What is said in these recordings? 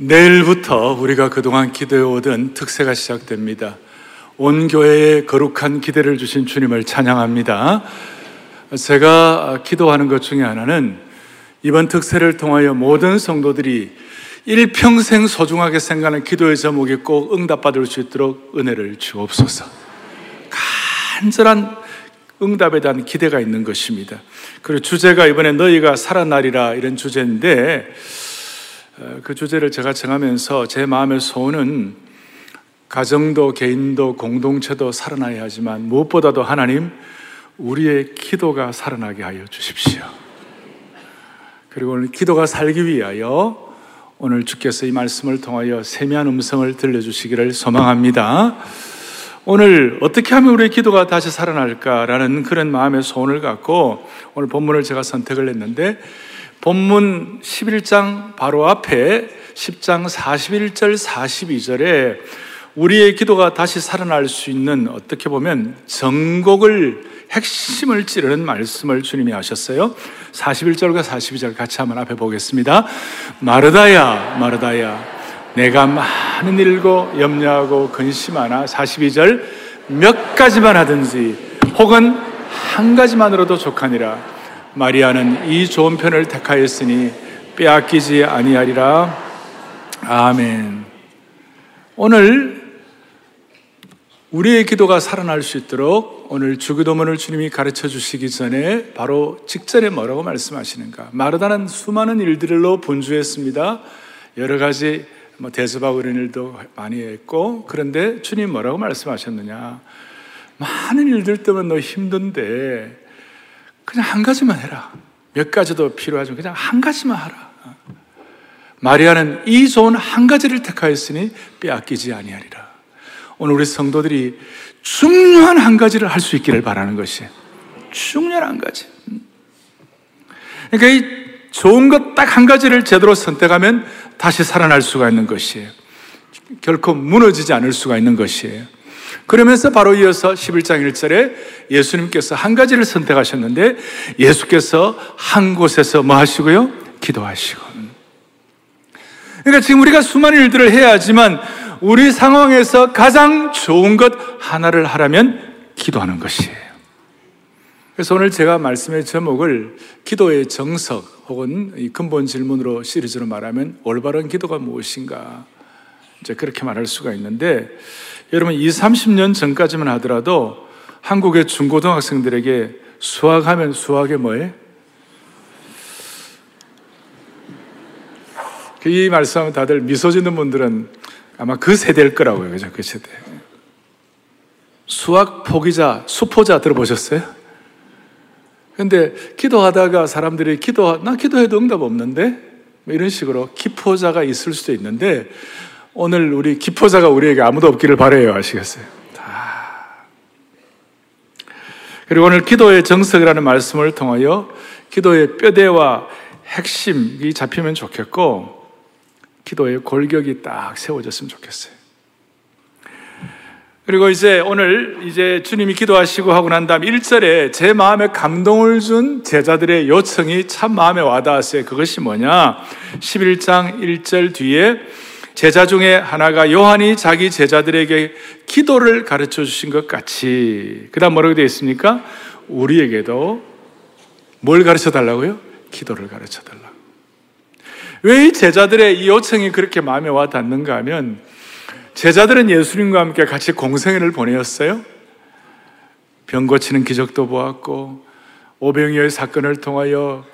내일부터 우리가 그동안 기도해오던 특세가 시작됩니다. 온 교회에 거룩한 기대를 주신 주님을 찬양합니다. 제가 기도하는 것 중에 하나는 이번 특세를 통하여 모든 성도들이 일평생 소중하게 생각하는 기도의 제목이 꼭 응답받을 수 있도록 은혜를 주옵소서. 간절한 응답에 대한 기대가 있는 것입니다. 그리고 주제가 이번에 너희가 살아나리라 이런 주제인데 어, 그 주제를 제가 정하면서 제 마음의 소원은 가정도 개인도 공동체도 살아나야 하지만 무엇보다도 하나님 우리의 기도가 살아나게 하여 주십시오. 그리고 오늘 기도가 살기 위하여 오늘 주께서 이 말씀을 통하여 세미한 음성을 들려주시기를 소망합니다. 오늘 어떻게 하면 우리의 기도가 다시 살아날까라는 그런 마음의 소원을 갖고 오늘 본문을 제가 선택을 했는데 본문 11장 바로 앞에 10장 41절 42절에 우리의 기도가 다시 살아날 수 있는 어떻게 보면 전곡을 핵심을 찌르는 말씀을 주님이 하셨어요. 41절과 42절 같이 한번 앞에 보겠습니다. 마르다야, 마르다야, 내가 많은 일고 염려하고 근심하나 42절 몇 가지만 하든지 혹은 한 가지만으로도 족하니라. 마리아는 이 좋은 편을 택하였으니 빼앗기지 아니하리라. 아멘. 오늘 우리의 기도가 살아날 수 있도록 오늘 주기도문을 주님이 가르쳐 주시기 전에 바로 직전에 뭐라고 말씀하시는가? 마르다는 수많은 일들로 분주했습니다. 여러 가지 뭐 대접하고 이런 일도 많이 했고 그런데 주님 뭐라고 말씀하셨느냐? 많은 일들 때문에 너 힘든데 그냥 한 가지만 해라. 몇 가지도 필요하지만 그냥 한 가지만 하라. 마리아는 이 좋은 한 가지를 택하였으니 빼앗기지 아니하리라. 오늘 우리 성도들이 중요한 한 가지를 할 수 있기를 바라는 것이 중요한 한 가지. 그러니까 이 좋은 것 딱 한 가지를 제대로 선택하면 다시 살아날 수가 있는 것이에요. 결코 무너지지 않을 수가 있는 것이에요. 그러면서 바로 이어서 11장 1절에 예수님께서 한 가지를 선택하셨는데 예수께서 한 곳에서 뭐 하시고요? 기도하시고. 그러니까 지금 우리가 수많은 일들을 해야 하지만 우리 상황에서 가장 좋은 것 하나를 하라면 기도하는 것이에요. 그래서 오늘 제가 말씀의 제목을 기도의 정석 혹은 근본 질문으로 시리즈로 말하면 올바른 기도가 무엇인가 이제 그렇게 말할 수가 있는데 여러분, 2, 30년 전까지만 하더라도 한국의 중고등학생들에게 수학하면 수학이 뭐예요? 그이 말씀하면 다들 미소 짓는 분들은 아마 그 세대일 거라고요. 그죠? 그 세대. 수학 포기자, 수포자 들어보셨어요? 근데 기도하다가 사람들이 기도, 나 기도해도 응답 없는데? 뭐 이런 식으로 기포자가 있을 수도 있는데 오늘 우리 기포자가 우리에게 아무도 없기를 바래요. 아시겠어요? 그리고 오늘 기도의 정석이라는 말씀을 통하여 기도의 뼈대와 핵심이 잡히면 좋겠고 기도의 골격이 딱 세워졌으면 좋겠어요. 그리고 이제 오늘 이제 주님이 기도하시고 하고 난 다음 1절에 제 마음에 감동을 준 제자들의 요청이 참 마음에 와닿았어요. 그것이 뭐냐? 11장 1절 뒤에 제자 중에 하나가 요한이 자기 제자들에게 기도를 가르쳐 주신 것 같이 그 다음 뭐라고 되어 있습니까? 우리에게도 뭘 가르쳐 달라고요? 기도를 가르쳐 달라고. 왜 이 제자들의 이 요청이 그렇게 마음에 와 닿는가 하면 제자들은 예수님과 함께 같이 공생애를 보내었어요. 병 고치는 기적도 보았고 오병이어의 사건을 통하여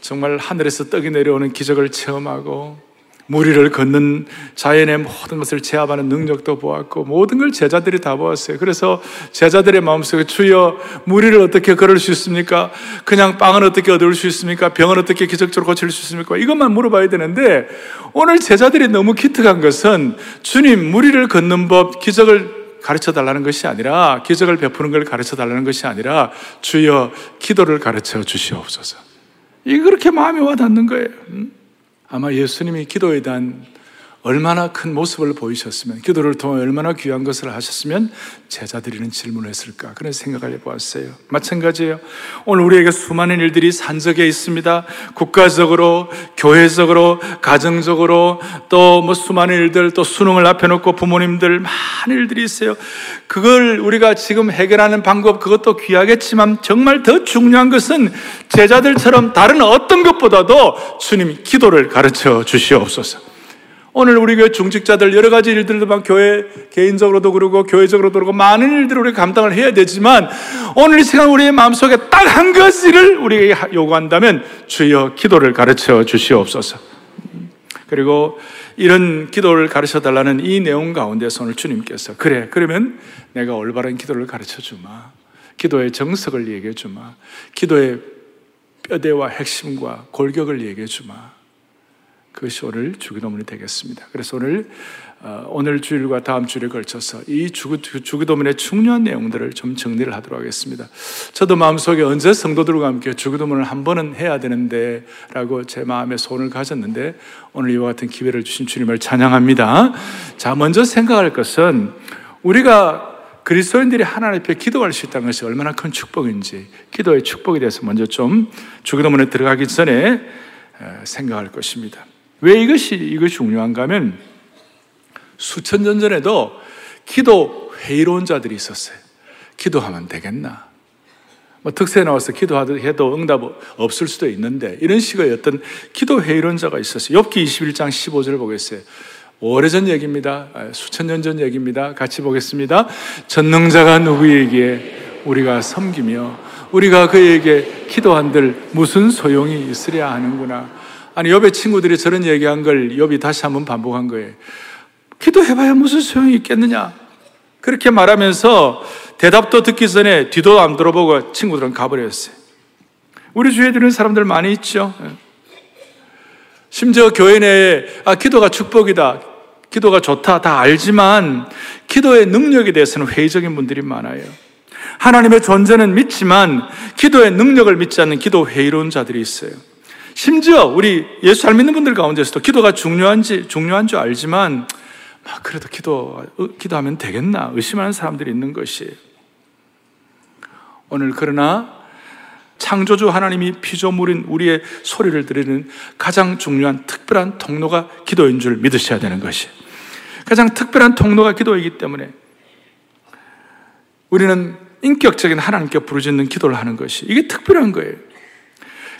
정말 하늘에서 떡이 내려오는 기적을 체험하고 무리를 걷는 자연의 모든 것을 제압하는 능력도 보았고 모든 걸 제자들이 다 보았어요. 그래서 제자들의 마음속에 주여 무리를 어떻게 걸을 수 있습니까? 그냥 빵은 어떻게 얻을 수 있습니까? 병은 어떻게 기적적으로 고칠 수 있습니까? 이것만 물어봐야 되는데 오늘 제자들이 너무 기특한 것은 주님 무리를 걷는 법 기적을 가르쳐 달라는 것이 아니라 기적을 베푸는 걸 가르쳐 달라는 것이 아니라 주여 기도를 가르쳐 주시옵소서. 이게 그렇게 마음에 와 닿는 거예요. 음? 아마 예수님이 기도에 대한 얼마나 큰 모습을 보이셨으면, 기도를 통해 얼마나 귀한 것을 하셨으면 제자들이는 질문을 했을까. 그런 생각을 해보았어요. 마찬가지예요. 오늘 우리에게 수많은 일들이 산적에 있습니다. 국가적으로, 교회적으로, 가정적으로, 또 뭐 수많은 일들, 또 수능을 앞에 놓고 부모님들 많은 일들이 있어요. 그걸 우리가 지금 해결하는 방법, 그것도 귀하겠지만 정말 더 중요한 것은 제자들처럼 다른 어떤 것보다도 주님 기도를 가르쳐 주시옵소서. 오늘 우리 교회 중직자들 여러 가지 일들도만 교회 개인적으로도 그러고 교회적으로도 그러고 많은 일들을 우리가 감당을 해야 되지만 오늘 이 시간 우리의 마음속에 딱 한 가지를 우리에게 요구한다면 주여 기도를 가르쳐 주시옵소서. 그리고 이런 기도를 가르쳐 달라는 이 내용 가운데서 오늘 주님께서 그래 그러면 내가 올바른 기도를 가르쳐 주마. 기도의 정석을 얘기해 주마. 기도의 뼈대와 핵심과 골격을 얘기해 주마. 그것이 오늘 주기도문이 되겠습니다. 그래서 오늘 어, 오늘 주일과 다음 주일에 걸쳐서 이 주기도문의 중요한 내용들을 좀 정리를 하도록 하겠습니다. 저도 마음속에 언제 성도들과 함께 주기도문을 한 번은 해야 되는데 라고 제 마음에 소원을 가졌는데 오늘 이와 같은 기회를 주신 주님을 찬양합니다. 자, 먼저 생각할 것은 우리가 그리스도인들이 하나님 앞에 기도할 수 있다는 것이 얼마나 큰 축복인지 기도의 축복에 대해서 먼저 좀 주기도문에 들어가기 전에 생각할 것입니다. 왜 이것이, 이것이 중요한가 하면 수천 년 전에도 기도 회의론 자들이 있었어요. 기도하면 되겠나? 뭐 특세 나와서 기도해도 응답 없을 수도 있는데 이런 식의 어떤 기도 회의론 자가 있었어요. 욥기 21장 15절 보겠어요. 오래전 얘기입니다. 아, 수천 년 전 얘기입니다. 같이 보겠습니다. 전능자가 누구에게 우리가 섬기며 우리가 그에게 기도한들 무슨 소용이 있으랴 하는구나. 아니 욥의 친구들이 저런 얘기한 걸 욥이 다시 한번 반복한 거예요. 기도해봐야 무슨 소용이 있겠느냐? 그렇게 말하면서 대답도 듣기 전에 뒤도 안 들어보고 친구들은 가버렸어요. 우리 주위에 들은 사람들 많이 있죠. 심지어 교회 내에 아, 기도가 축복이다. 기도가 좋다. 다 알지만 기도의 능력에 대해서는 회의적인 분들이 많아요. 하나님의 존재는 믿지만 기도의 능력을 믿지 않는 기도 회의론 자들이 있어요. 심지어 우리 예수 잘 믿는 분들 가운데서도 기도가 중요한지, 중요한 줄 알지만, 막 그래도 기도, 어, 기도하면 되겠나? 의심하는 사람들이 있는 것이. 오늘 그러나 창조주 하나님이 피조물인 우리의 소리를 들으는 가장 중요한 특별한 통로가 기도인 줄 믿으셔야 되는 것이. 가장 특별한 통로가 기도이기 때문에 우리는 인격적인 하나님께 부르짖는 기도를 하는 것이 이게 특별한 거예요.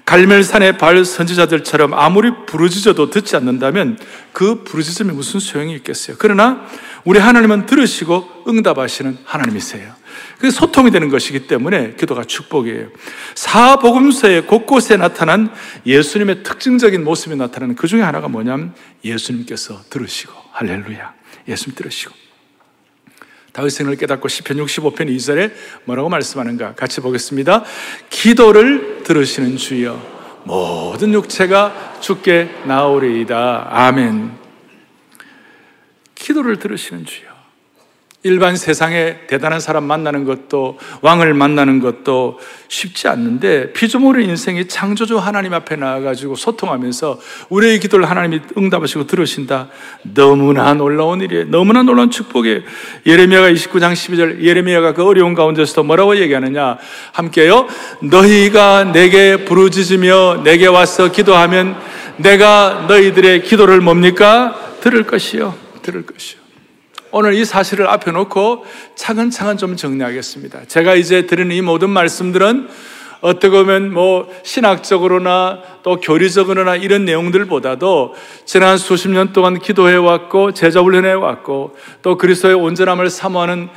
갈멜산의 발 선지자들처럼 아무리 부르짖어도 듣지 않는다면 그 부르짖음이 무슨 소용이 있겠어요? 그러나 우리 하나님은 들으시고 응답하시는 하나님이세요. 그 소통이 되는 것이기 때문에 기도가 축복이에요. 사복음서에 곳곳에 나타난 예수님의 특징적인 모습이 나타나는 그 중에 하나가 뭐냐면 예수님께서 들으시고 할렐루야. 예수님 들으시고 다윗생을 깨닫고 시편 65편 2절에 뭐라고 말씀하는가 같이 보겠습니다. 기도를 들으시는 주여 모든 육체가 죽게 나오리이다. 아멘. 기도를 들으시는 주여. 일반 세상에 대단한 사람 만나는 것도 왕을 만나는 것도 쉽지 않는데 피조물의 인생이 창조주 하나님 앞에 나와가지고 소통하면서 우리의 기도를 하나님이 응답하시고 들으신다. 너무나 놀라운 일이에요. 너무나 놀라운 축복이에요. 예레미야가 29장 12절 예레미야가 그 어려운 가운데서도 뭐라고 얘기하느냐 함께요. 너희가 내게 부르짖으며 내게 와서 기도하면 내가 너희들의 기도를 뭡니까? 들을 것이요. 들을 것이요. 오늘 이 사실을 앞에 놓고 차근차근 좀 정리하겠습니다. 제가 이제 드리는 이 모든 말씀들은 어떻게 보면 뭐 신학적으로나 또 교리적으로나 이런 내용들보다도 지난 수십 년 동안 기도해 왔고 제자 훈련해 왔고 또 그리스도의 온전함을 사모하는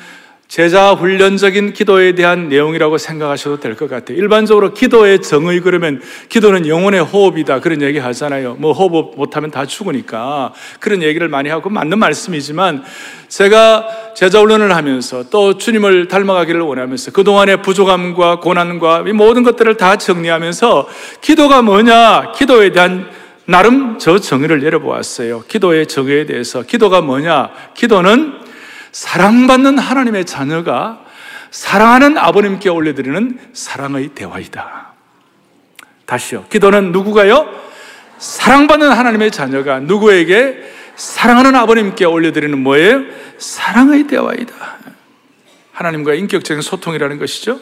제자 훈련적인 기도에 대한 내용이라고 생각하셔도 될 것 같아요. 일반적으로 기도의 정의 그러면 기도는 영혼의 호흡이다 그런 얘기 하잖아요. 뭐 호흡 못하면 다 죽으니까 그런 얘기를 많이 하고 맞는 말씀이지만 제가 제자 훈련을 하면서 또 주님을 닮아가기를 원하면서 그동안의 부족함과 고난과 이 모든 것들을 다 정리하면서 기도가 뭐냐? 기도에 대한 나름 저 정의를 내려보았어요. 기도의 정의에 대해서 기도가 뭐냐? 기도는 사랑받는 하나님의 자녀가 사랑하는 아버님께 올려드리는 사랑의 대화이다. 다시요. 기도는 누구가요? 사랑받는 하나님의 자녀가 누구에게 사랑하는 아버님께 올려드리는 뭐예요? 사랑의 대화이다. 하나님과 인격적인 소통이라는 것이죠.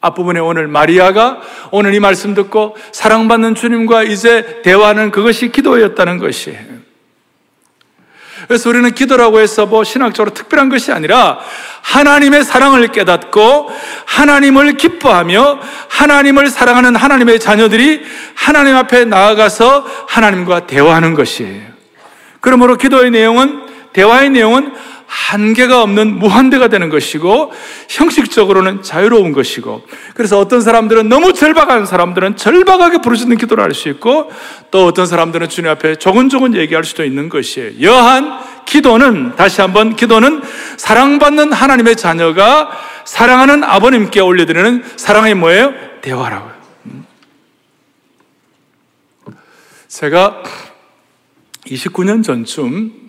앞부분에 오늘 마리아가 오늘 이 말씀 듣고 사랑받는 주님과 이제 대화하는 그것이 기도였다는 것이에요. 그래서 우리는 기도라고 해서 뭐 신학적으로 특별한 것이 아니라 하나님의 사랑을 깨닫고 하나님을 기뻐하며 하나님을 사랑하는 하나님의 자녀들이 하나님 앞에 나아가서 하나님과 대화하는 것이에요. 그러므로 기도의 내용은 대화의 내용은 한계가 없는 무한대가 되는 것이고 형식적으로는 자유로운 것이고 그래서 어떤 사람들은 너무 절박한 사람들은 절박하게 부르짖는 기도를 할 수 있고 또 어떤 사람들은 주님 앞에 조근조근 얘기할 수도 있는 것이에요. 여한 기도는 다시 한번 기도는 사랑받는 하나님의 자녀가 사랑하는 아버님께 올려드리는 사랑의 뭐예요? 대화라고요. 음. 제가 29년 전쯤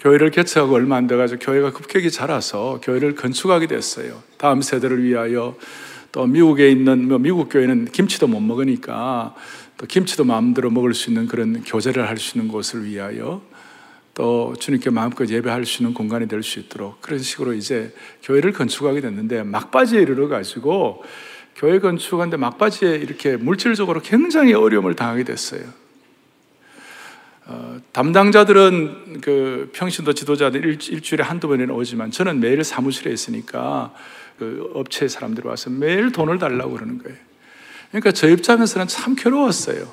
교회를 개척하고 얼마 안 돼가지고 교회가 급격히 자라서 교회를 건축하게 됐어요. 다음 세대를 위하여 또 미국에 있는 뭐 미국 교회는 김치도 못 먹으니까 또 김치도 마음대로 먹을 수 있는 그런 교제를 할 수 있는 곳을 위하여 또 주님께 마음껏 예배할 수 있는 공간이 될 수 있도록 그런 식으로 이제 교회를 건축하게 됐는데 막바지에 이르러 가지고 교회 건축하는데 막바지에 이렇게 물질적으로 굉장히 어려움을 당하게 됐어요. 어, 담당자들은 그 평신도 지도자들 일, 일주일에 한두 번이나 오지만 저는 매일 사무실에 있으니까 그 업체 사람들이 와서 매일 돈을 달라고 그러는 거예요. 그러니까 저 입장에서는 참 괴로웠어요.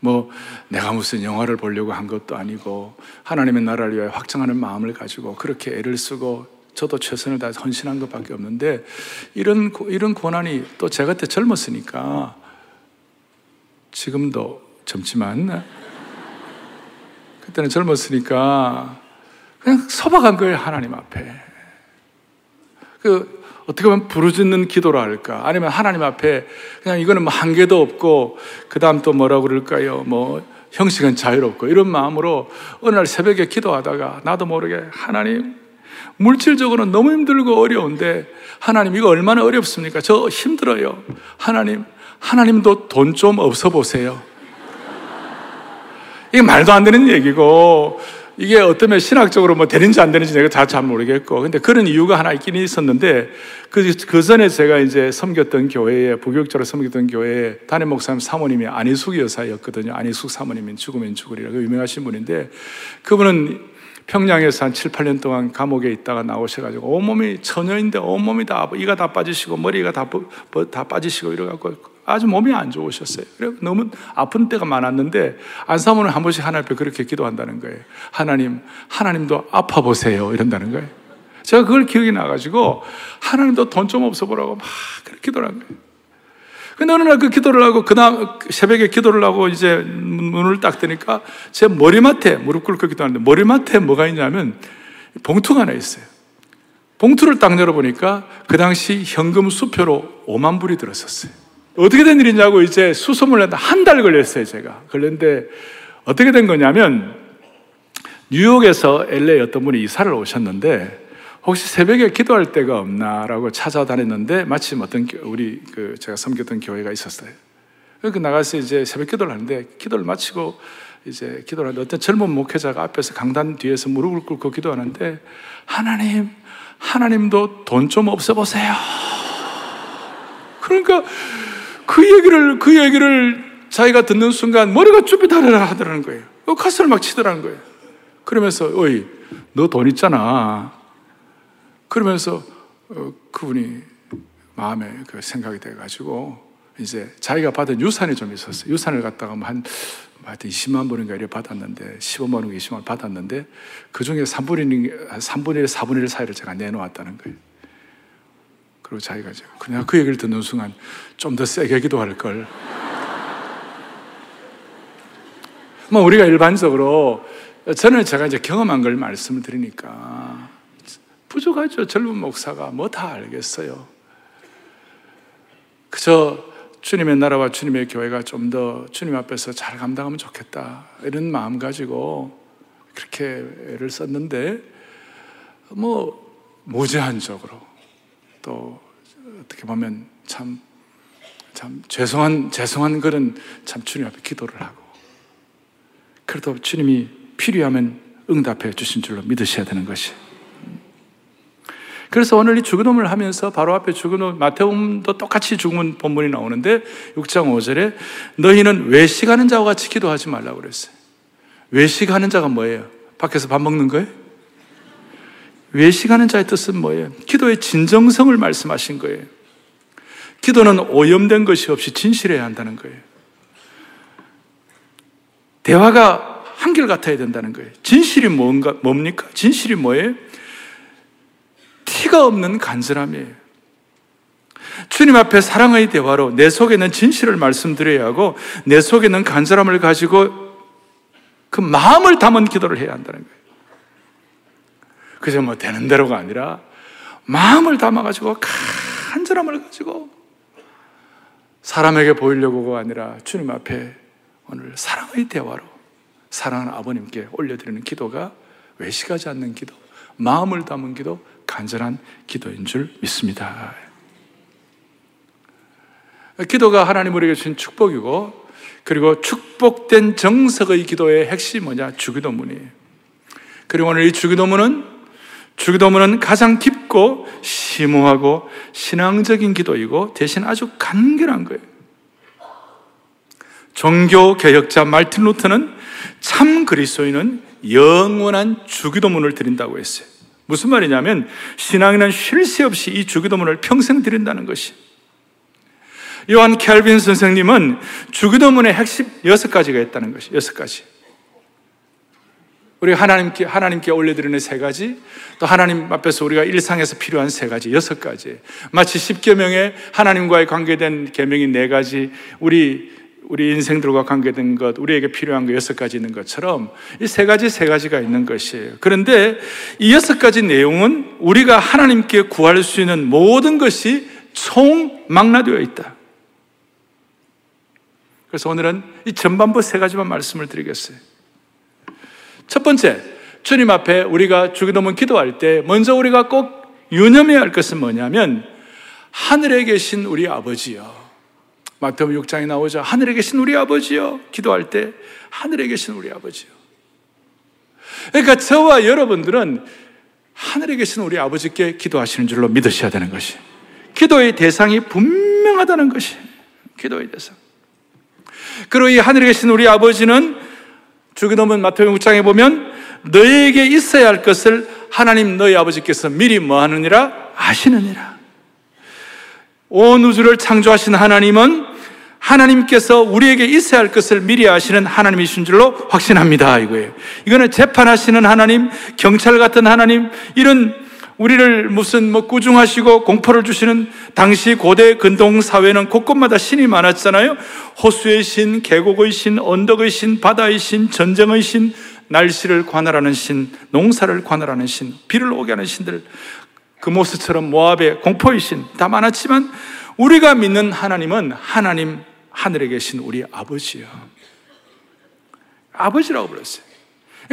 뭐 내가 무슨 영화를 보려고 한 것도 아니고 하나님의 나라를 위하여 확장하는 마음을 가지고 그렇게 애를 쓰고 저도 최선을 다해 헌신한 것밖에 없는데 이런 이런 고난이 또 제가 때 젊었으니까 지금도 젊지만 그때는 젊었으니까 그냥 서박한 거예요, 하나님 앞에. 그, 어떻게 보면 부르짖는 기도라 할까? 아니면 하나님 앞에 그냥 이거는 뭐 한계도 없고, 그 다음 또 뭐라고 그럴까요? 뭐, 형식은 자유롭고, 이런 마음으로 어느 날 새벽에 기도하다가 나도 모르게 하나님, 물질적으로는 너무 힘들고 어려운데, 하나님 이거 얼마나 어렵습니까? 저 힘들어요. 하나님, 하나님도 돈 좀 없어 보세요. 이게 말도 안 되는 얘기고 이게 어쩌면 신학적으로 뭐 되는지 안 되는지 내가 다 잘 모르겠고 근데 그런 이유가 하나 있긴 있었는데 그, 그 전에 제가 이제 섬겼던 교회에 부교육자로 섬겼던 교회에 담임 목사님 사모님이 안희숙 여사였거든요. 안희숙 사모님인 죽으면 죽으리라고 유명하신 분인데 그분은 평양에서 한 7, 8년 동안 감옥에 있다가 나오셔가지고 온몸이 처녀인데 온몸이 다 이가 다 빠지시고 머리가 다, 다 빠지시고 이래갖고 아주 몸이 안 좋으셨어요. 그래 너무 아픈 때가 많았는데 안사모는 한 번씩 하나님 앞에 그렇게 기도한다는 거예요. 하나님, 하나님도 아파 보세요. 이런다는 거예요. 제가 그걸 기억이 나가지고 하나님도 돈 좀 없어 보라고 막 그렇게 기도를 한 거예요. 근데 어느 날 그 기도를 하고 그다음 새벽에 기도를 하고 이제 문을 딱 뜨니까 제 머리맡에 무릎 꿇고 기도하는데 머리맡에 뭐가 있냐면 봉투가 하나 있어요. 봉투를 딱 열어보니까 그 당시 현금 수표로 5만 불이 들었었어요. 어떻게 된 일이냐고 이제 수소문을 했다. 한 달 걸렸어요, 제가. 그런데 어떻게 된 거냐면 뉴욕에서 LA 어떤 분이 이사를 오셨는데 혹시 새벽에 기도할 때가 없나라고 찾아다녔는데 마침 어떤 우리 그 제가 섬겼던 교회가 있었어요. 그러니까 나가서 이제 새벽 기도를 하는데 기도를 마치고 이제 기도를 하는데 어떤 젊은 목회자가 앞에서 강단 뒤에서 무릎을 꿇고 기도하는데 하나님, 하나님도 돈 좀 없어 보세요. 그러니까 그 얘기를, 그 얘기를 자기가 듣는 순간 머리가 쭈비다르라 하더라는 거예요. 가슴을 막 치더라는 거예요. 그러면서, 어이, 너 돈 있잖아. 그러면서 어, 그분이 마음에 그 생각이 돼가지고 이제 자기가 받은 유산이 좀 있었어요. 유산을 갖다가 뭐 한, 하여튼 20만 불인가 이래 받았는데, 15만 원, 20만 원 받았는데, 그 중에 3분의 1, 3분의 1, 4분의 1 사이를 제가 내놓았다는 거예요. 그리고 자기가 그냥 그 얘기를 듣는 순간 좀 더 세게 기도할 걸. 뭐 우리가 일반적으로 저는 제가 이제 경험한 걸 말씀을 드리니까 부족하죠. 젊은 목사가 뭐 다 알겠어요. 그저 주님의 나라와 주님의 교회가 좀 더 주님 앞에서 잘 감당하면 좋겠다. 이런 마음 가지고 그렇게 애를 썼는데 뭐 무제한적으로 또 어떻게 보면 참, 참 죄송한, 죄송한 글은 참 주님 앞에 기도를 하고 그래도 주님이 필요하면 응답해 주신 줄로 믿으셔야 되는 것이. 그래서 오늘 이 죽음을 하면서 바로 앞에 죽음 마태음도 똑같이 죽음 본문이 나오는데 6장 5절에 너희는 외식하는 자와 같이 기도하지 말라고 그랬어요. 외식하는 자가 뭐예요? 밖에서 밥 먹는 거예요? 외식하는 자의 뜻은 뭐예요? 기도의 진정성을 말씀하신 거예요. 기도는 오염된 것이 없이 진실해야 한다는 거예요. 대화가 한결같아야 된다는 거예요. 진실이 뭔가, 뭡니까? 진실이 뭐예요? 티가 없는 간절함이에요. 주님 앞에 사랑의 대화로 내 속에 있는 진실을 말씀드려야 하고 내 속에 있는 간절함을 가지고 그 마음을 담은 기도를 해야 한다는 거예요. 그저 뭐 되는 대로가 아니라 마음을 담아가지고 간절함을 가지고 사람에게 보이려고가 아니라 주님 앞에 오늘 사랑의 대화로 사랑하는 아버님께 올려드리는 기도가 외식하지 않는 기도, 마음을 담은 기도, 간절한 기도인 줄 믿습니다. 기도가 하나님 우리에게 주신 축복이고, 그리고 축복된 정석의 기도의 핵심이 뭐냐? 주기도문이에요. 그리고 오늘 이 주기도문은 주기도문은 가장 깊고 심오하고 신앙적인 기도이고 대신 아주 간결한 거예요. 종교 개혁자 말틴 루터는 참 그리스도인은 영원한 주기도문을 드린다고 했어요. 무슨 말이냐면 신앙인은 쉴새 없이 이 주기도문을 평생 드린다는 것이. 요한 켈빈 선생님은 주기도문의 핵심 여섯 가지가 있다는 것이 여섯 가지. 우리가 하나님께, 하나님께 올려드리는 세 가지, 또 하나님 앞에서 우리가 일상에서 필요한 세 가지, 여섯 가지. 마치 십계명에 하나님과의 관계된 계명이 네 가지, 우리 우리 인생들과 관계된 것, 우리에게 필요한 것 여섯 가지 있는 것처럼 이 세 가지, 세 가지가 있는 것이에요. 그런데 이 여섯 가지 내용은 우리가 하나님께 구할 수 있는 모든 것이 총망라되어 있다. 그래서 오늘은 이 전반부 세 가지만 말씀을 드리겠어요. 첫 번째, 주님 앞에 우리가 주기도문 기도할 때 먼저 우리가 꼭 유념해야 할 것은 뭐냐면 하늘에 계신 우리 아버지요. 마태복음 6장에 나오죠. 하늘에 계신 우리 아버지요. 기도할 때 하늘에 계신 우리 아버지요. 그러니까 저와 여러분들은 하늘에 계신 우리 아버지께 기도하시는 줄로 믿으셔야 되는 것이. 기도의 대상이 분명하다는 것이. 기도의 대상. 그리고 이 하늘에 계신 우리 아버지는 주기도문 마태복음 6장에 보면 너에게 있어야 할 것을 하나님 너희 아버지께서 미리 뭐 하느니라 아시느니라. 온 우주를 창조하신 하나님은 하나님께서 우리에게 있어야 할 것을 미리 아시는 하나님이신 줄로 확신합니다. 이거예요. 이거는 재판하시는 하나님, 경찰 같은 하나님, 이런 우리를 무슨 뭐 꾸중하시고 공포를 주시는 당시 고대 근동 사회는 곳곳마다 신이 많았잖아요. 호수의 신, 계곡의 신, 언덕의 신, 바다의 신, 전쟁의 신, 날씨를 관할하는 신, 농사를 관할하는 신, 비를 오게 하는 신들, 그 모습처럼 모압의 공포의 신 다 많았지만 우리가 믿는 하나님은 하나님 하늘에 계신 우리 아버지요. 아버지라고 불렀어요.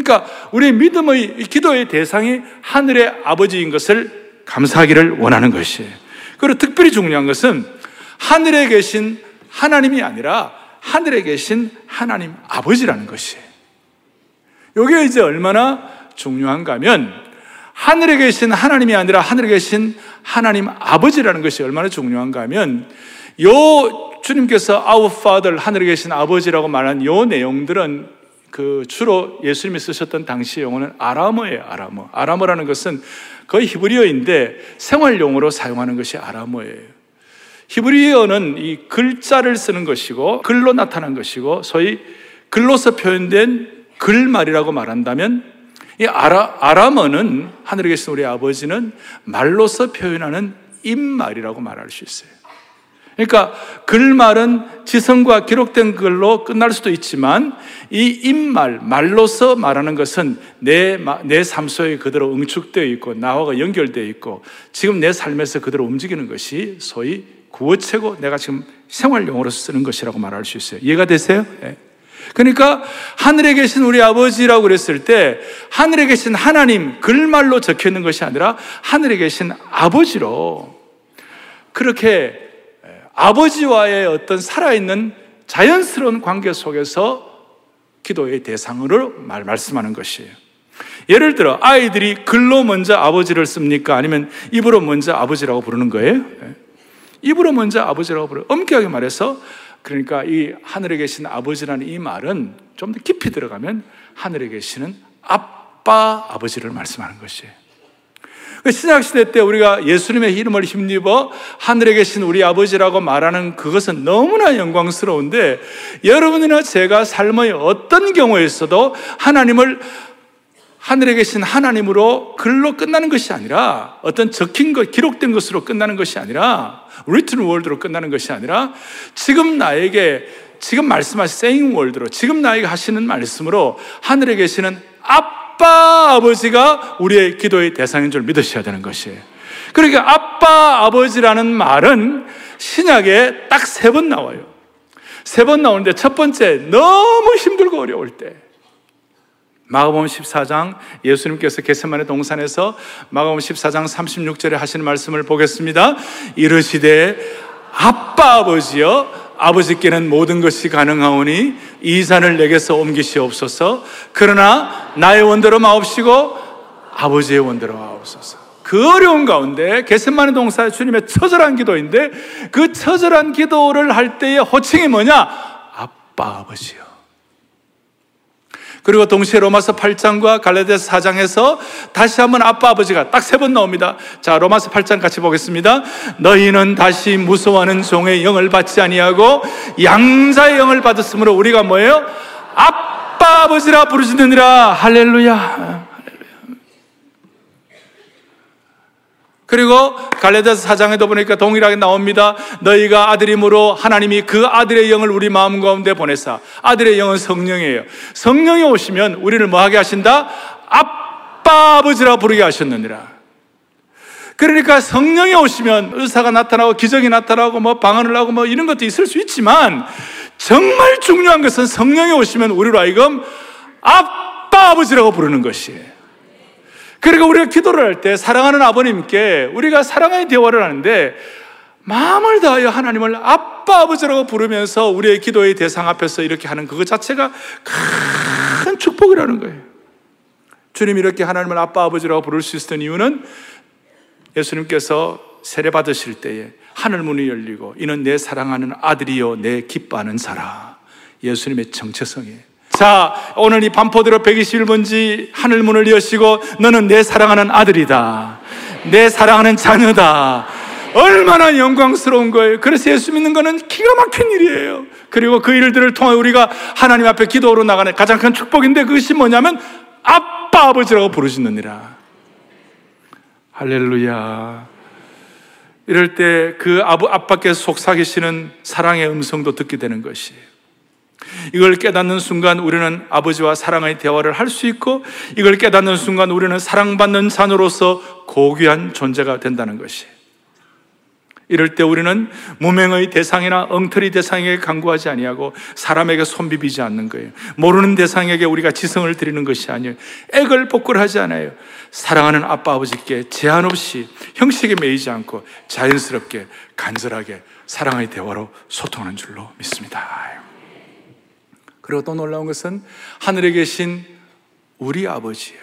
그러니까 우리 믿음의 기도의 대상이 하늘의 아버지인 것을 감사하기를 원하는 것이에요. 그리고 특별히 중요한 것은 하늘에 계신 하나님이 아니라 하늘에 계신 하나님 아버지라는 것이에요. 이게 이제 얼마나 중요한가 하면 하늘에 계신 하나님이 아니라 하늘에 계신 하나님 아버지라는 것이 얼마나 중요한가 하면 요 주님께서 Our Father 하늘에 계신 아버지라고 말한 요 내용들은 그 주로 예수님이 쓰셨던 당시 용어는 아람어예요, 아람어. 아람어라는 것은 거의 히브리어인데 생활용어로 사용하는 것이 아람어예요. 히브리어는 이 글자를 쓰는 것이고 글로 나타난 것이고 소위 글로서 표현된 글말이라고 말한다면 이 아라, 아람어는 하늘에 계신 우리 아버지는 말로서 표현하는 입말이라고 말할 수 있어요. 그러니까 글말은 지성과 기록된 글로 끝날 수도 있지만 이 입말, 말로서 말하는 것은 내, 내 삶 속에 그대로 응축되어 있고 나와 연결되어 있고 지금 내 삶에서 그대로 움직이는 것이 소위 구어체고 내가 지금 생활용어로 쓰는 것이라고 말할 수 있어요. 이해가 되세요? 네. 그러니까 하늘에 계신 우리 아버지라고 그랬을 때 하늘에 계신 하나님 글말로 적혀 있는 것이 아니라 하늘에 계신 아버지로 그렇게 아버지와의 어떤 살아있는 자연스러운 관계 속에서 기도의 대상으로 말, 말씀하는 것이에요. 예를 들어 아이들이 글로 먼저 아버지를 씁니까? 아니면 입으로 먼저 아버지라고 부르는 거예요? 예. 입으로 먼저 아버지라고 부르. 엄격하게 말해서 그러니까 이 하늘에 계신 아버지라는 이 말은 좀 더 깊이 들어가면 하늘에 계시는 아빠 아버지를 말씀하는 것이에요. 그 신약 시대 때 우리가 예수님의 이름을 힘입어 하늘에 계신 우리 아버지라고 말하는 그것은 너무나 영광스러운데 여러분이나 제가 삶의 어떤 경우에서도 하나님을 하늘에 계신 하나님으로 글로 끝나는 것이 아니라 어떤 적힌 것, 기록된 것으로 끝나는 것이 아니라 written word로 끝나는 것이 아니라 지금 나에게 지금 말씀하신 saying word로 지금 나에게 하시는 말씀으로 하늘에 계시는 아빠 아버지가 우리의 기도의 대상인 줄 믿으셔야 되는 것이에요. 그러니까 아빠 아버지라는 말은 신약에 딱 세 번 나와요. 세 번 나오는데 첫 번째 너무 힘들고 어려울 때 마가복음 14장 예수님께서 겟세마네 동산에서 마가복음 14장 36절에 하시는 말씀을 보겠습니다. 이르시되 아빠 아버지여 아버지께는 모든 것이 가능하오니 이 산을 내게서 옮기시옵소서. 그러나 나의 원대로 마옵시고 아버지의 원대로 마옵소서. 그 어려운 가운데 겟세마네 동산에 주님의 처절한 기도인데 그 처절한 기도를 할 때의 호칭이 뭐냐? 아빠 아버지요. 그리고 동시에 로마서 8장과 갈라디아서 4장에서 다시 한번 아빠 아버지가 딱 세 번 나옵니다. 자, 로마서 8장 같이 보겠습니다. 너희는 다시 무서워하는 종의 영을 받지 아니하고 양자의 영을 받았으므로 우리가 뭐예요? 아빠 아버지라 부르시느니라. 할렐루야. 그리고 갈레다서 사장에도 보니까 동일하게 나옵니다. 너희가 아들임으로 하나님이 그 아들의 영을 우리 마음 가운데 보내사 아들의 영은 성령이에요. 성령이 오시면 우리를 뭐 하게 하신다? 아빠 아버지라 부르게 하셨느니라. 그러니까 성령이 오시면 의사가 나타나고 기적이 나타나고 뭐 방언을 하고 뭐 이런 것도 있을 수 있지만 정말 중요한 것은 성령이 오시면 우리로 하여금 아빠 아버지라고 부르는 것이에요. 그러니까 우리가 기도를 할 때 사랑하는 아버님께 우리가 사랑의 대화를 하는데 마음을 다하여 하나님을 아빠 아버지라고 부르면서 우리의 기도의 대상 앞에서 이렇게 하는 그것 자체가 큰 축복이라는 거예요. 주님 이렇게 하나님을 아빠 아버지라고 부를 수 있었던 이유는 예수님께서 세례 받으실 때에 하늘 문이 열리고 이는 내 사랑하는 아들이요 내 기뻐하는 자라. 예수님의 정체성이에요. 자, 오늘 이 반포대로 121번지 하늘 문을 여시고 너는 내 사랑하는 아들이다. 내 사랑하는 자녀다. 얼마나 영광스러운 거예요. 그래서 예수 믿는 거는 기가 막힌 일이에요. 그리고 그 일들을 통해 우리가 하나님 앞에 기도로 나가는 가장 큰 축복인데 그것이 뭐냐면 아빠 아버지라고 부르시느니라. 할렐루야. 이럴 때 그 아빠께서 속삭이시는 사랑의 음성도 듣게 되는 것이에요. 이걸 깨닫는 순간 우리는 아버지와 사랑의 대화를 할 수 있고 이걸 깨닫는 순간 우리는 사랑받는 자녀로서 고귀한 존재가 된다는 것이. 이럴 때 우리는 무명의 대상이나 엉터리 대상에게 강구하지 아니하고 사람에게 손비비지 않는 거예요. 모르는 대상에게 우리가 지성을 드리는 것이 아니에요. 액을 복굴하지 않아요. 사랑하는 아빠 아버지께 제한 없이 형식에 매이지 않고 자연스럽게 간절하게 사랑의 대화로 소통하는 줄로 믿습니다. 그리고 또 놀라운 것은 하늘에 계신 우리 아버지요.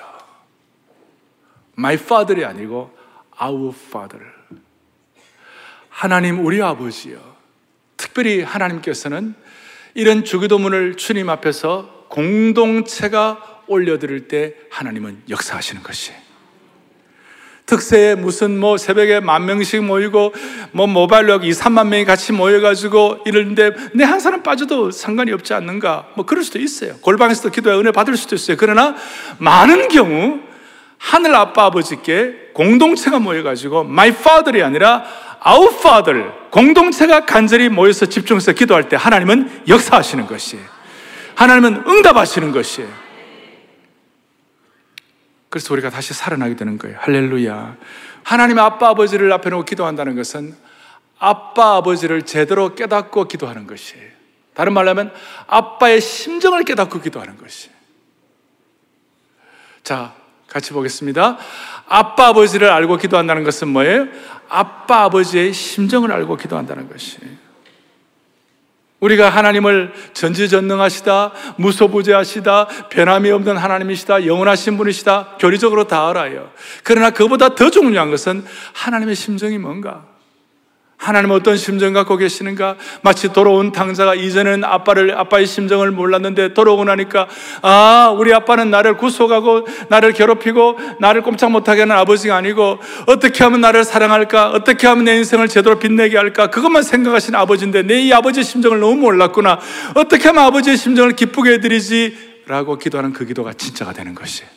My father이 아니고 our father. 하나님 우리 아버지요. 특별히 하나님께서는 이런 주기도문을 주님 앞에서 공동체가 올려드릴 때 하나님은 역사하시는 것이에요. 특세에 무슨 뭐 새벽에 만 명씩 모이고 뭐 모바일로 2, 3만 명이 같이 모여가지고 이러는데 내 한 사람 빠져도 상관이 없지 않는가? 뭐 그럴 수도 있어요. 골방에서도 기도해 은혜 받을 수도 있어요. 그러나 많은 경우 하늘 아빠 아버지께 공동체가 모여가지고 my father이 아니라 our father 공동체가 간절히 모여서 집중해서 기도할 때 하나님은 역사하시는 것이에요. 하나님은 응답하시는 것이에요. 그래서 우리가 다시 살아나게 되는 거예요. 할렐루야. 하나님의 아빠 아버지를 앞에 놓고 기도한다는 것은 아빠 아버지를 제대로 깨닫고 기도하는 것이에요. 다른 말로 하면 아빠의 심정을 깨닫고 기도하는 것이에요. 자, 같이 보겠습니다. 아빠 아버지를 알고 기도한다는 것은 뭐예요? 아빠 아버지의 심정을 알고 기도한다는 것이에요. 우리가 하나님을 전지전능하시다, 무소부재하시다, 변함이 없는 하나님이시다, 영원하신 분이시다, 교리적으로 다 알아요. 그러나 그보다 더 중요한 것은 하나님의 심정이 뭔가? 하나님은 어떤 심정 갖고 계시는가? 마치 돌아온 당자가 이전에는 아빠를, 아빠의 심정을 몰랐는데 돌아오고 나니까, 아, 우리 아빠는 나를 구속하고, 나를 괴롭히고, 나를 꼼짝 못하게 하는 아버지가 아니고, 어떻게 하면 나를 사랑할까? 어떻게 하면 내 인생을 제대로 빛내게 할까? 그것만 생각하시는 아버지인데, 내 이 아버지의 심정을 너무 몰랐구나. 어떻게 하면 아버지의 심정을 기쁘게 해드리지? 라고 기도하는 그 기도가 진짜가 되는 것이에요.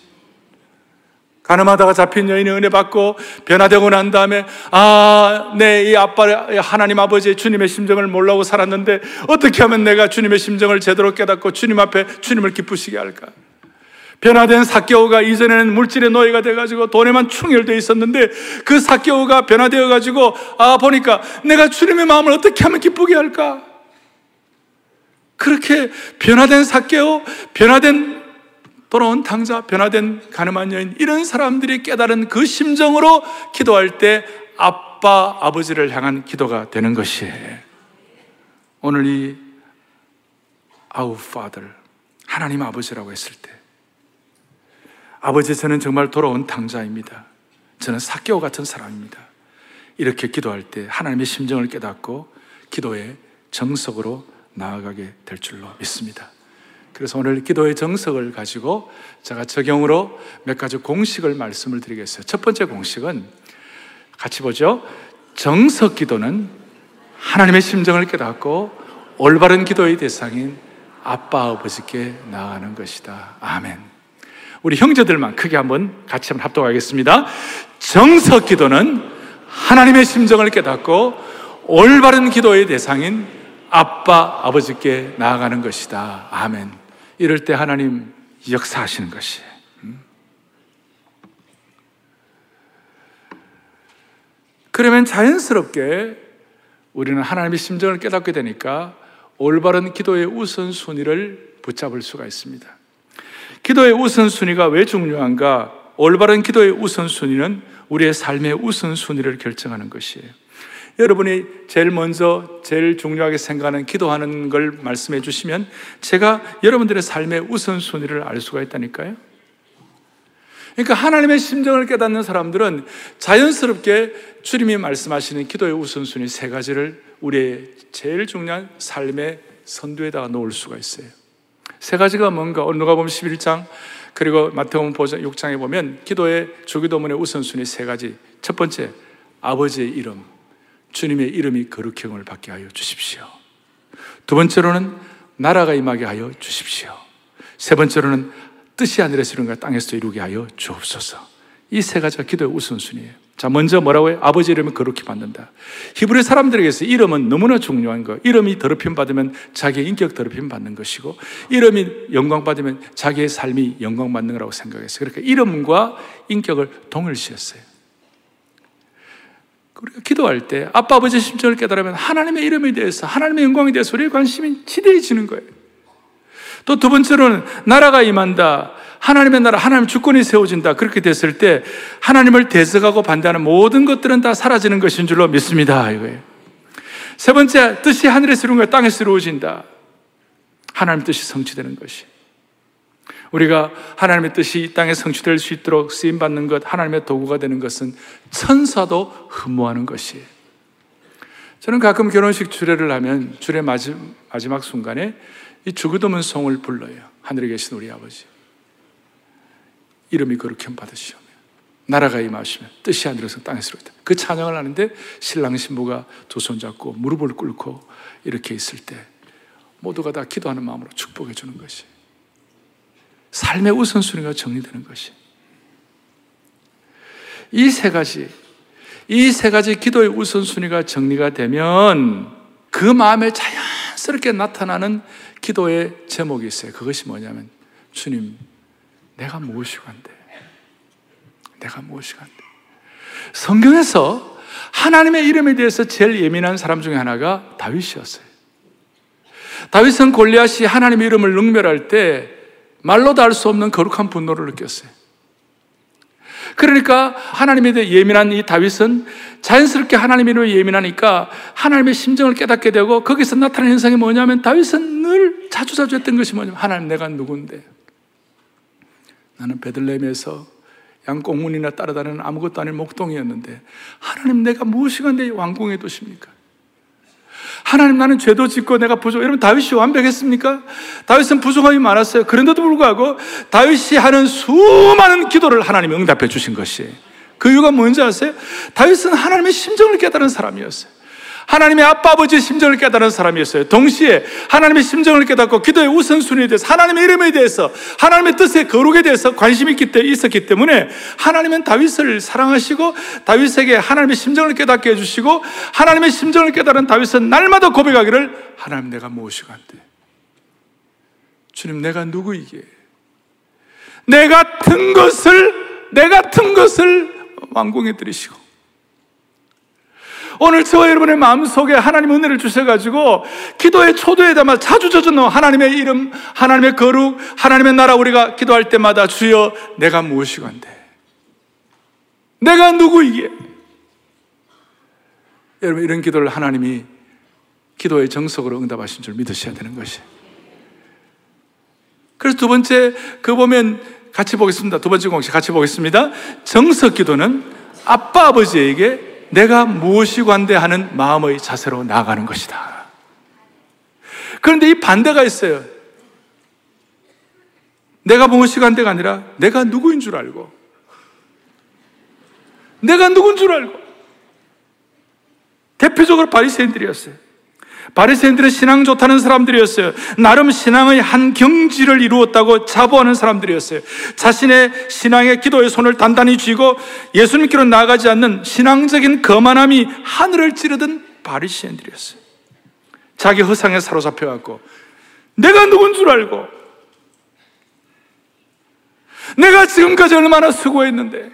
가늠하다가 잡힌 여인이 은혜 받고 변화되고 난 다음에 아, 내 이 아빠 하나님 아버지의 주님의 심정을 몰라고 살았는데 어떻게 하면 내가 주님의 심정을 제대로 깨닫고 주님 앞에 주님을 기쁘시게 할까? 변화된 사개오가 이전에는 물질의 노예가 돼가지고 돈에만 충혈되어 있었는데 그 사개오가 변화되어가지고 아 보니까 내가 주님의 마음을 어떻게 하면 기쁘게 할까? 그렇게 변화된 사개오, 변화된 돌아온 당자, 변화된 가늠한 여인, 이런 사람들이 깨달은 그 심정으로 기도할 때 아빠, 아버지를 향한 기도가 되는 것이에요. 오늘 이 Our Father, 하나님 아버지라고 했을 때, 아버지 저는 정말 돌아온 당자입니다. 저는 사개오 같은 사람입니다. 이렇게 기도할 때 하나님의 심정을 깨닫고 기도의 정석으로 나아가게 될 줄로 믿습니다. 그래서 오늘 기도의 정석을 가지고 제가 적용으로 몇 가지 공식을 말씀을 드리겠어요. 첫 번째 공식은 같이 보죠. 정석 기도는 하나님의 심정을 깨닫고 올바른 기도의 대상인 아빠 아버지께 나아가는 것이다. 아멘. 우리 형제들만 크게 한번 같이 한번 합동하겠습니다. 정석 기도는 하나님의 심정을 깨닫고 올바른 기도의 대상인 아빠 아버지께 나아가는 것이다. 아멘. 이럴 때 하나님 역사하시는 것이. 음? 그러면 자연스럽게 우리는 하나님의 심정을 깨닫게 되니까 올바른 기도의 우선순위를 붙잡을 수가 있습니다. 기도의 우선순위가 왜 중요한가? 올바른 기도의 우선순위는 우리의 삶의 우선순위를 결정하는 것이에요. 여러분이 제일 먼저 제일 중요하게 생각하는 기도하는 걸 말씀해 주시면 제가 여러분들의 삶의 우선순위를 알 수가 있다니까요. 그러니까 하나님의 심정을 깨닫는 사람들은 자연스럽게 주님이 말씀하시는 기도의 우선순위 세 가지를 우리의 제일 중요한 삶의 선두에다가 놓을 수가 있어요. 세 가지가 뭔가 오늘 누가 보면 11장 그리고 마태복음 6장에 보면 기도의 주기도문의 우선순위 세 가지. 첫 번째 아버지의 이름. 주님의 이름이 거룩형을 받게 하여 주십시오. 두 번째로는 나라가 임하게 하여 주십시오. 세 번째로는 뜻이 하늘에서 이룬 땅에서 이루게 하여 주옵소서. 이 세 가지가 기도의 우선순위예요. 자, 먼저 뭐라고 해요? 아버지 이름을 거룩히 받는다. 히브리 사람들에게서 이름은 너무나 중요한 거. 이름이 더럽힘 받으면 자기의 인격 더럽힘 받는 것이고, 이름이 영광 받으면 자기의 삶이 영광 받는 거라고 생각했어요. 그러니까 이름과 인격을 동일시했어요. 우리가 기도할 때 아빠 아버지 심정을 깨달으면 하나님의 이름에 대해서 하나님의 영광에 대해서 우리의 관심이 지대해지는 거예요. 또 두 번째로는 나라가 임한다. 하나님의 나라, 하나님 주권이 세워진다. 그렇게 됐을 때 하나님을 대적하고 반대하는 모든 것들은 다 사라지는 것인 줄로 믿습니다. 이거예요. 세 번째, 뜻이 하늘에서 이룬 거 땅에서 이루어진다. 하나님 뜻이 성취되는 것이. 우리가 하나님의 뜻이 이 땅에 성취될 수 있도록 쓰임 받는 것, 하나님의 도구가 되는 것은 천사도 흠모하는 것이에요. 저는 가끔 결혼식 주례를 하면 주례 마지막 순간에 이 주그도문 송을 불러요. 하늘에 계신 우리 아버지. 이름이 거룩히 받으시오며 나라가 임하시면 뜻이 하늘에서 땅에서 이루어다. 그 찬양을 하는데 신랑 신부가 두 손 잡고 무릎을 꿇고 이렇게 있을 때 모두가 다 기도하는 마음으로 축복해 주는 것이 삶의 우선순위가 정리되는 것이. 이 세 가지, 이 세 가지 기도의 우선순위가 정리가 되면 그 마음에 자연스럽게 나타나는 기도의 제목이 있어요. 그것이 뭐냐면, 주님, 내가 무엇이 간데? 내가 무엇이 간데? 성경에서 하나님의 이름에 대해서 제일 예민한 사람 중에 하나가 다윗이었어요. 다윗은 골리앗이 하나님의 이름을 능멸할 때 말로도 할수 없는 거룩한 분노를 느꼈어요. 그러니까 하나님에 대해 예민한 이 다윗은 자연스럽게 하나님에 대해 예민하니까 하나님의 심정을 깨닫게 되고 거기서 나타나는 현상이 뭐냐면 다윗은 늘 자주자주 했던 것이 뭐냐면 하나님 내가 누군데 나는 베들레헴에서 양꽁문이나 따라다니는 아무것도 아닌 목동이었는데 하나님 내가 무엇이가 내 왕궁의 도시입니까? 하나님 나는 죄도 짓고 내가 부족. 여러분 다윗이 완벽했습니까? 다윗은 부족함이 많았어요. 그런데도 불구하고 다윗이 하는 수많은 기도를 하나님이 응답해 주신 것이 그 이유가 뭔지 아세요? 다윗은 하나님의 심정을 깨달은 사람이었어요. 하나님의 아빠 아버지의 심정을 깨달은 사람이었어요. 동시에 하나님의 심정을 깨닫고 기도의 우선순위에 대해서 하나님의 이름에 대해서 하나님의 뜻의 거룩에 대해서 관심이 있었기 때문에 하나님은 다윗을 사랑하시고 다윗에게 하나님의 심정을 깨닫게 해주시고 하나님의 심정을 깨달은 다윗은 날마다 고백하기를 하나님 내가 무엇이가 안 돼. 주님 내가 누구이게 내 같은 것을 내 같은 것을 왕궁에 들이시고 오늘 저와 여러분의 마음속에 하나님 은혜를 주셔가지고 기도의 초도에 담아 자주 젖은 하나님의 이름, 하나님의 거룩, 하나님의 나라 우리가 기도할 때마다 주여 내가 무엇이건데 내가 누구이기에 여러분 이런 기도를 하나님이 기도의 정석으로 응답하신 줄 믿으셔야 되는 것이 그래서 두 번째 그 보면 같이 보겠습니다. 두 번째 공식 같이 보겠습니다. 정석 기도는 아빠 아버지에게 내가 무엇이 관대하는 마음의 자세로 나아가는 것이다. 그런데 이 반대가 있어요. 내가 무엇이 관대가 아니라 내가 누구인 줄 알고 내가 누군 줄 알고 대표적으로 바리새인들이었어요. 바리새인들은 신앙 좋다는 사람들이었어요. 나름 신앙의 한 경지를 이루었다고 자부하는 사람들이었어요. 자신의 신앙의 기도의 손을 단단히 쥐고 예수님께로 나아가지 않는 신앙적인 거만함이 하늘을 찌르던 바리새인들이었어요. 자기 허상에 사로잡혀 갖고 내가 누군 줄 알고 내가 지금까지 얼마나 수고했는데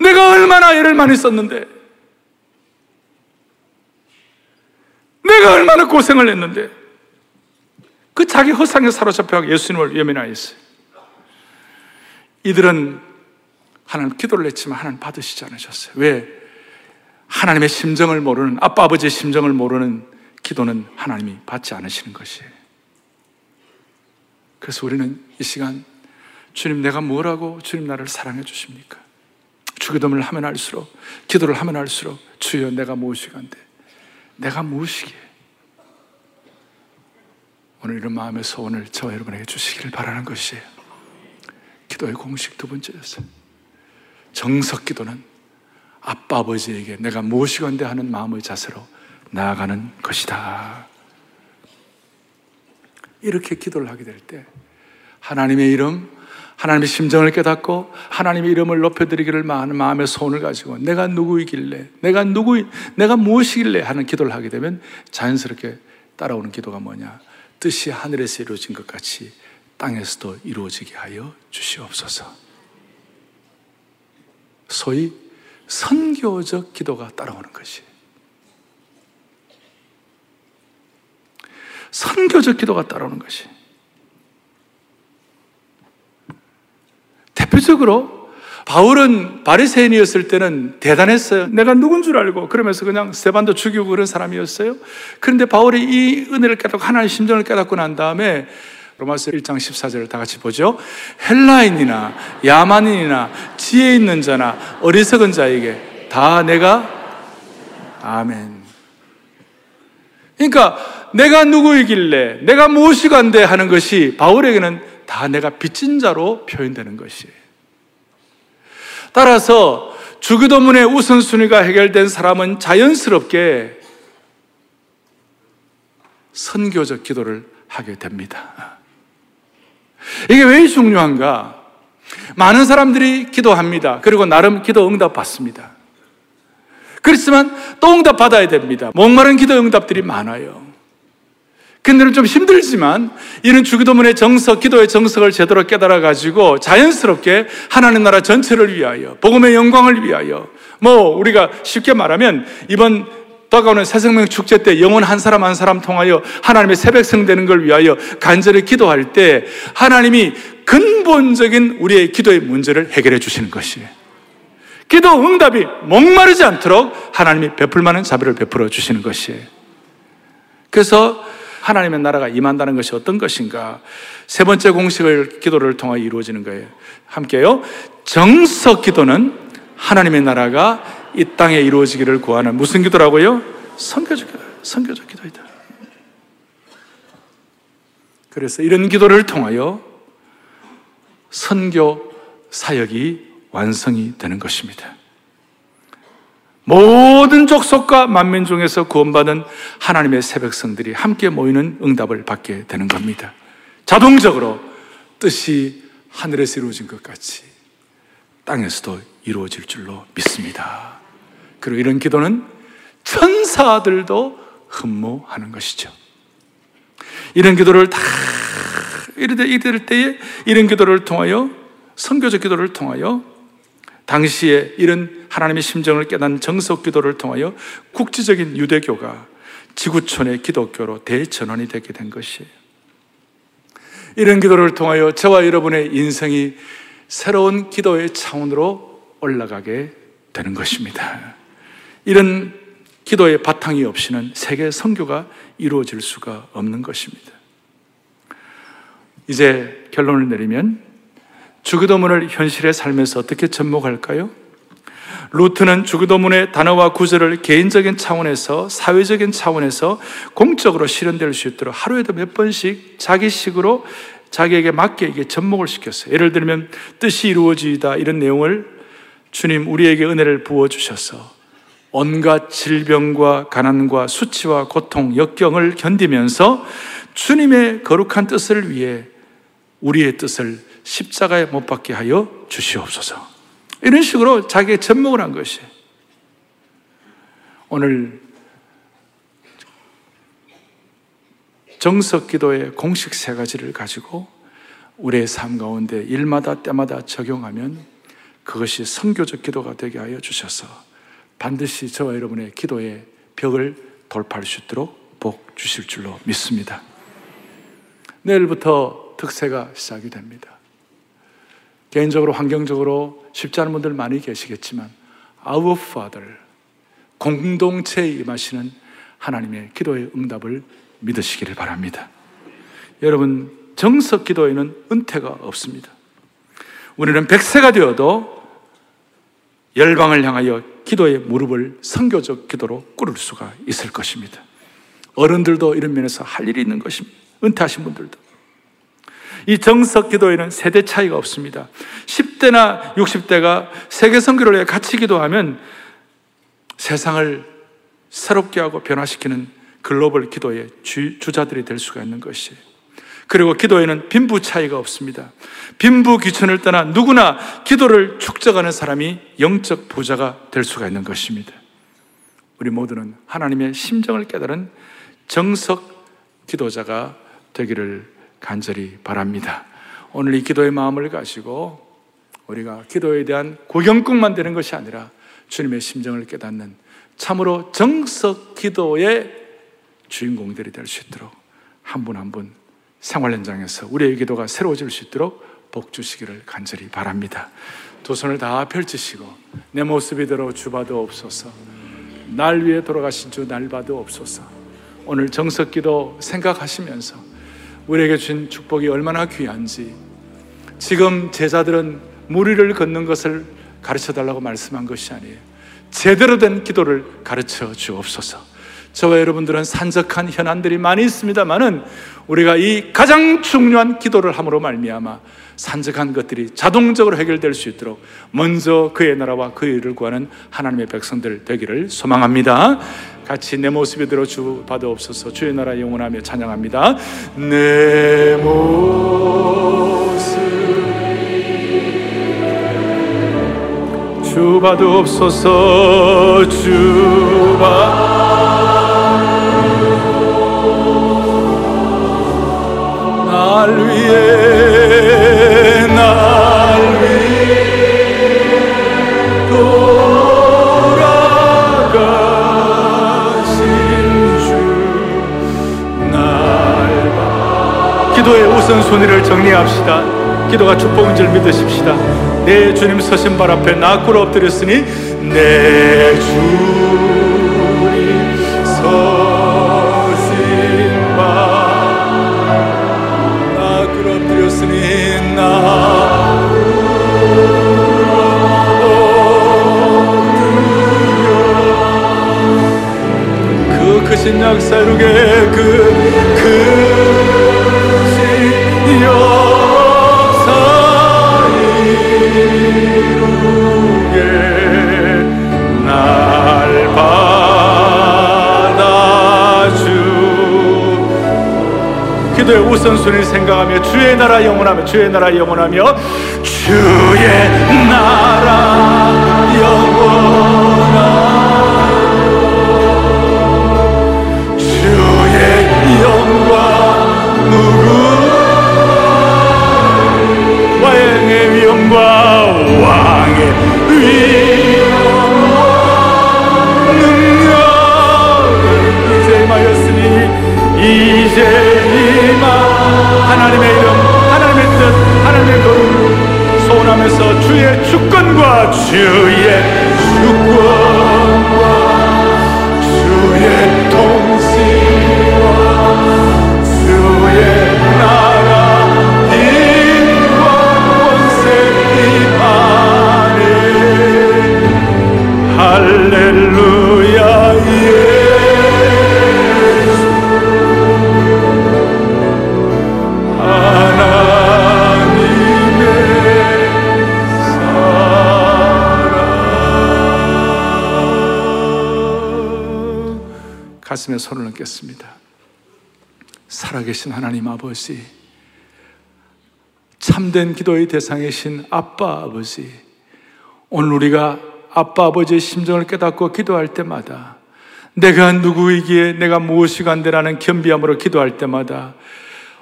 내가 얼마나 애를 많이 썼는데 내가 얼마나 고생을 했는데 그 자기 허상에 사로잡혀 예수님을 예민하였어요. 이들은 하나님 기도를 했지만 하나님 받으시지 않으셨어요. 왜? 하나님의 심정을 모르는 아빠 아버지의 심정을 모르는 기도는 하나님이 받지 않으시는 것이에요. 그래서 우리는 이 시간 주님 내가 뭐라고 주님 나를 사랑해 주십니까? 주기도문을 하면 할수록 기도를 하면 할수록 주여 내가 무엇이간데 내가 무엇이기에 오늘 이런 마음의 소원을 저와 여러분에게 주시기를 바라는 것이에요. 기도의 공식 두 번째였어요. 정석 기도는 아빠 아버지에게 내가 무엇이건데 하는 마음의 자세로 나아가는 것이다. 이렇게 기도를 하게 될 때 하나님의 이름, 하나님의 심정을 깨닫고 하나님의 이름을 높여드리기를 많은 마음의 소원을 가지고 내가 누구이길래, 내가 누구, 내가 무엇이길래 하는 기도를 하게 되면 자연스럽게 따라오는 기도가 뭐냐? 뜻이 하늘에서 이루어진 것 같이 땅에서도 이루어지게 하여 주시옵소서. 소위 선교적 기도가 따라오는 것이. 선교적 기도가 따라오는 것이. 대표적으로 바울은 바리새인이었을 때는 대단했어요. 내가 누군 줄 알고 그러면서 그냥 세반도 죽이고 그런 사람이었어요. 그런데 바울이 이 은혜를 깨닫고 하나님의 심정을 깨닫고 난 다음에 로마서 1장 14절을 다 같이 보죠. 헬라인이나 야만인이나 지혜 있는 자나 어리석은 자에게 다 내가 아멘. 그러니까 내가 누구이길래 내가 무엇이 간대 하는 것이 바울에게는 다 내가 빚진 자로 표현되는 것이에요. 따라서 주기도문의 우선순위가 해결된 사람은 자연스럽게 선교적 기도를 하게 됩니다. 이게 왜 중요한가? 많은 사람들이 기도합니다. 그리고 나름 기도 응답 받습니다. 그렇지만 또 응답 받아야 됩니다. 목마른 기도 응답들이 많아요. 근데는 좀 힘들지만 이는 주기도문의 정석, 기도의 정석을 제대로 깨달아 가지고 자연스럽게 하나님 나라 전체를 위하여 복음의 영광을 위하여 뭐 우리가 쉽게 말하면 이번 다가오는 새생명 축제 때 영혼 한 사람 한 사람 통하여 하나님의 새 백성 되는 걸 위하여 간절히 기도할 때 하나님이 근본적인 우리의 기도의 문제를 해결해 주시는 것이에요. 기도 응답이 목마르지 않도록 하나님이 베풀 만한 자비를 베풀어 주시는 것이에요. 그래서 하나님의 나라가 임한다는 것이 어떤 것인가? 세 번째 공식을 기도를 통하여 이루어지는 거예요. 함께요. 정석 기도는 하나님의 나라가 이 땅에 이루어지기를 구하는 무슨 기도라고요? 선교적 기도, 선교적 기도이다. 그래서 이런 기도를 통하여 선교 사역이 완성이 되는 것입니다. 모든 족속과 만민 중에서 구원받은 하나님의 새 백성들이 함께 모이는 응답을 받게 되는 겁니다. 자동적으로 뜻이 하늘에서 이루어진 것 같이 땅에서도 이루어질 줄로 믿습니다. 그리고 이런 기도는 천사들도 흠모하는 것이죠. 이런 기도를 다 이럴 때에 이런 기도를 통하여 선교적 기도를 통하여 당시에 이런 하나님의 심정을 깨닫는 정석 기도를 통하여 국지적인 유대교가 지구촌의 기독교로 대전환이 되게 된 것이에요. 이런 기도를 통하여 저와 여러분의 인생이 새로운 기도의 차원으로 올라가게 되는 것입니다. 이런 기도의 바탕이 없이는 세계 선교가 이루어질 수가 없는 것입니다. 이제 결론을 내리면 주기도문을 현실의 삶에서 어떻게 접목할까요? 루트는 주기도문의 단어와 구절을 개인적인 차원에서 사회적인 차원에서 공적으로 실현될 수 있도록 하루에도 몇 번씩 자기식으로 자기에게 맞게 이게 접목을 시켰어요. 예를 들면 뜻이 이루어지다 이런 내용을 주님 우리에게 은혜를 부어 주셔서 온갖 질병과 가난과 수치와 고통, 역경을 견디면서 주님의 거룩한 뜻을 위해 우리의 뜻을 십자가에 못 박게 하여 주시옵소서. 이런 식으로 자기의 접목을 한 것이 오늘 정석 기도의 공식 세 가지를 가지고 우리의 삶 가운데 일마다 때마다 적용하면 그것이 성교적 기도가 되게 하여 주셔서 반드시 저와 여러분의 기도의 벽을 돌파할 수 있도록 복 주실 줄로 믿습니다. 내일부터 특세가 시작이 됩니다. 개인적으로 환경적으로 쉽지 않은 분들 많이 계시겠지만 Our Father 공동체에 임하시는 하나님의 기도의 응답을 믿으시기를 바랍니다. 여러분 정석 기도에는 은퇴가 없습니다. 우리는 백세가 되어도 열방을 향하여 기도의 무릎을 선교적 기도로 꿇을 수가 있을 것입니다. 어른들도 이런 면에서 할 일이 있는 것입니다. 은퇴하신 분들도. 이 정석 기도에는 세대 차이가 없습니다. 10대나 60대가 세계 선교를 위해 같이 기도하면 세상을 새롭게 하고 변화시키는 글로벌 기도의 주, 주자들이 될 수가 있는 것이에요. 그리고 기도에는 빈부 차이가 없습니다. 빈부 귀천을 떠나 누구나 기도를 축적하는 사람이 영적 부자가 될 수가 있는 것입니다. 우리 모두는 하나님의 심정을 깨달은 정석 기도자가 되기를 간절히 바랍니다. 오늘 이 기도의 마음을 가지고 우리가 기도에 대한 구경꾼만 되는 것이 아니라 주님의 심정을 깨닫는 참으로 정석 기도의 주인공들이 될 수 있도록 한 분 한 분 생활 현장에서 우리의 기도가 새로워질 수 있도록 복 주시기를 간절히 바랍니다. 두 손을 다 펼치시고 내 모습 이대로 주봐도 없소서. 날 위해 돌아가신 주 날 봐도 없소서. 오늘 정석 기도 생각하시면서 우리에게 준 축복이 얼마나 귀한지 지금 제자들은 무리를 걷는 것을 가르쳐 달라고 말씀한 것이 아니에요. 제대로 된 기도를 가르쳐 주옵소서. 저와 여러분들은 산적한 현안들이 많이 있습니다만은 우리가 이 가장 중요한 기도를 함으로 말미암아 산적한 것들이 자동적으로 해결될 수 있도록 먼저 그의 나라와 그의 일을 구하는 하나님의 백성들 되기를 소망합니다. 같이 내 모습이 들어 주 받아옵소서 주의 나라 영원하며 찬양합니다. 내 모습 주 받아옵소서 주 받. 날 위해 기도의 우선순위를 정리합시다 기도가 축복인 줄 믿으십시다. 내 주님 서신 발 앞에 나 꿇어 엎드렸으니 내 꿇어 엎드렸으니 나그그크 기도의 우선순위를 생각하며 주의 나라 영원하며 주의 나라 영원하며 주의 나라 가슴에 손을 얹겠습니다. 살아계신 하나님 아버지, 참된 기도의 대상이신 아빠 아버지, 오늘 우리가 아빠 아버지의 심정을 깨닫고 기도할 때마다 내가 누구이기에 내가 무엇이 간대라는 겸비함으로 기도할 때마다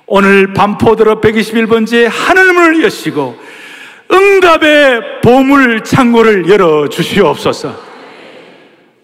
오늘 반포도로 121번째 하늘문을 여시고 응답의 보물 창고를 열어 주시옵소서.